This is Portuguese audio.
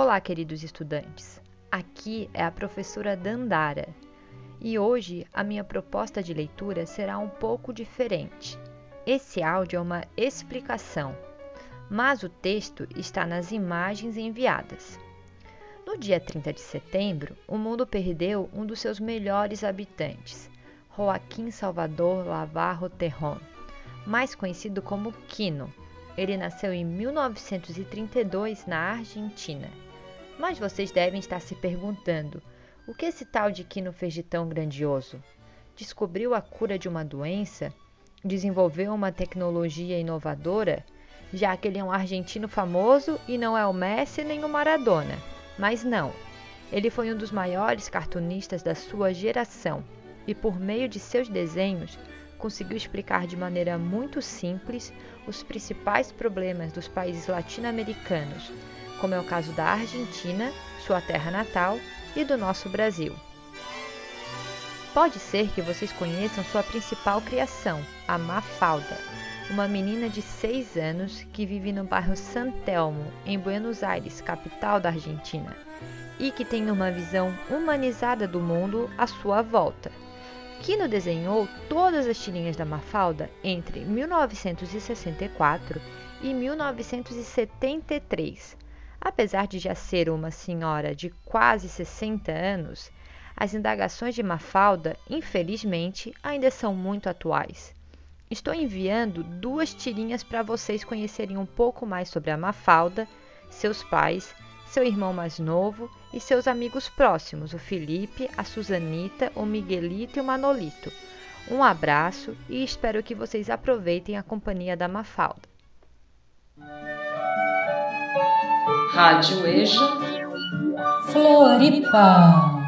Olá, queridos estudantes. Aqui é a professora Dandara e hoje a minha proposta de leitura será um pouco diferente. Esse áudio é uma explicação, mas o texto está nas imagens enviadas. No dia 30 de setembro, o mundo perdeu um dos seus melhores habitantes, Joaquim Salvador Lavarro Terron, mais conhecido como Quino. Ele nasceu em 1932 na Argentina. Mas vocês devem estar se perguntando: o que esse tal de Quino fez de tão grandioso? Descobriu a cura de uma doença? Desenvolveu uma tecnologia inovadora? Já que ele é um argentino famoso e não é o Messi nem o Maradona. Mas não. Ele foi um dos maiores cartunistas da sua geração e, por meio de seus desenhos, conseguiu explicar de maneira muito simples os principais problemas dos países latino-americanos, como é o caso da Argentina, sua terra natal, e do nosso Brasil. Pode ser que vocês conheçam sua principal criação, a Mafalda, uma menina de 6 anos que vive no bairro San Telmo, em Buenos Aires, capital da Argentina, e que tem uma visão humanizada do mundo à sua volta. Kino desenhou todas as tirinhas da Mafalda entre 1964 e 1973 Apesar de já ser uma senhora de quase 60 anos, as indagações de Mafalda, infelizmente, ainda são muito atuais. Estou enviando duas tirinhas para vocês conhecerem um pouco mais sobre a Mafalda, seus pais, seu irmão mais novo e seus amigos próximos, o Felipe, a Susanita, o Miguelito e o Manolito. Um abraço e espero que vocês aproveitem a companhia da Mafalda. Rádio EJA Floripa.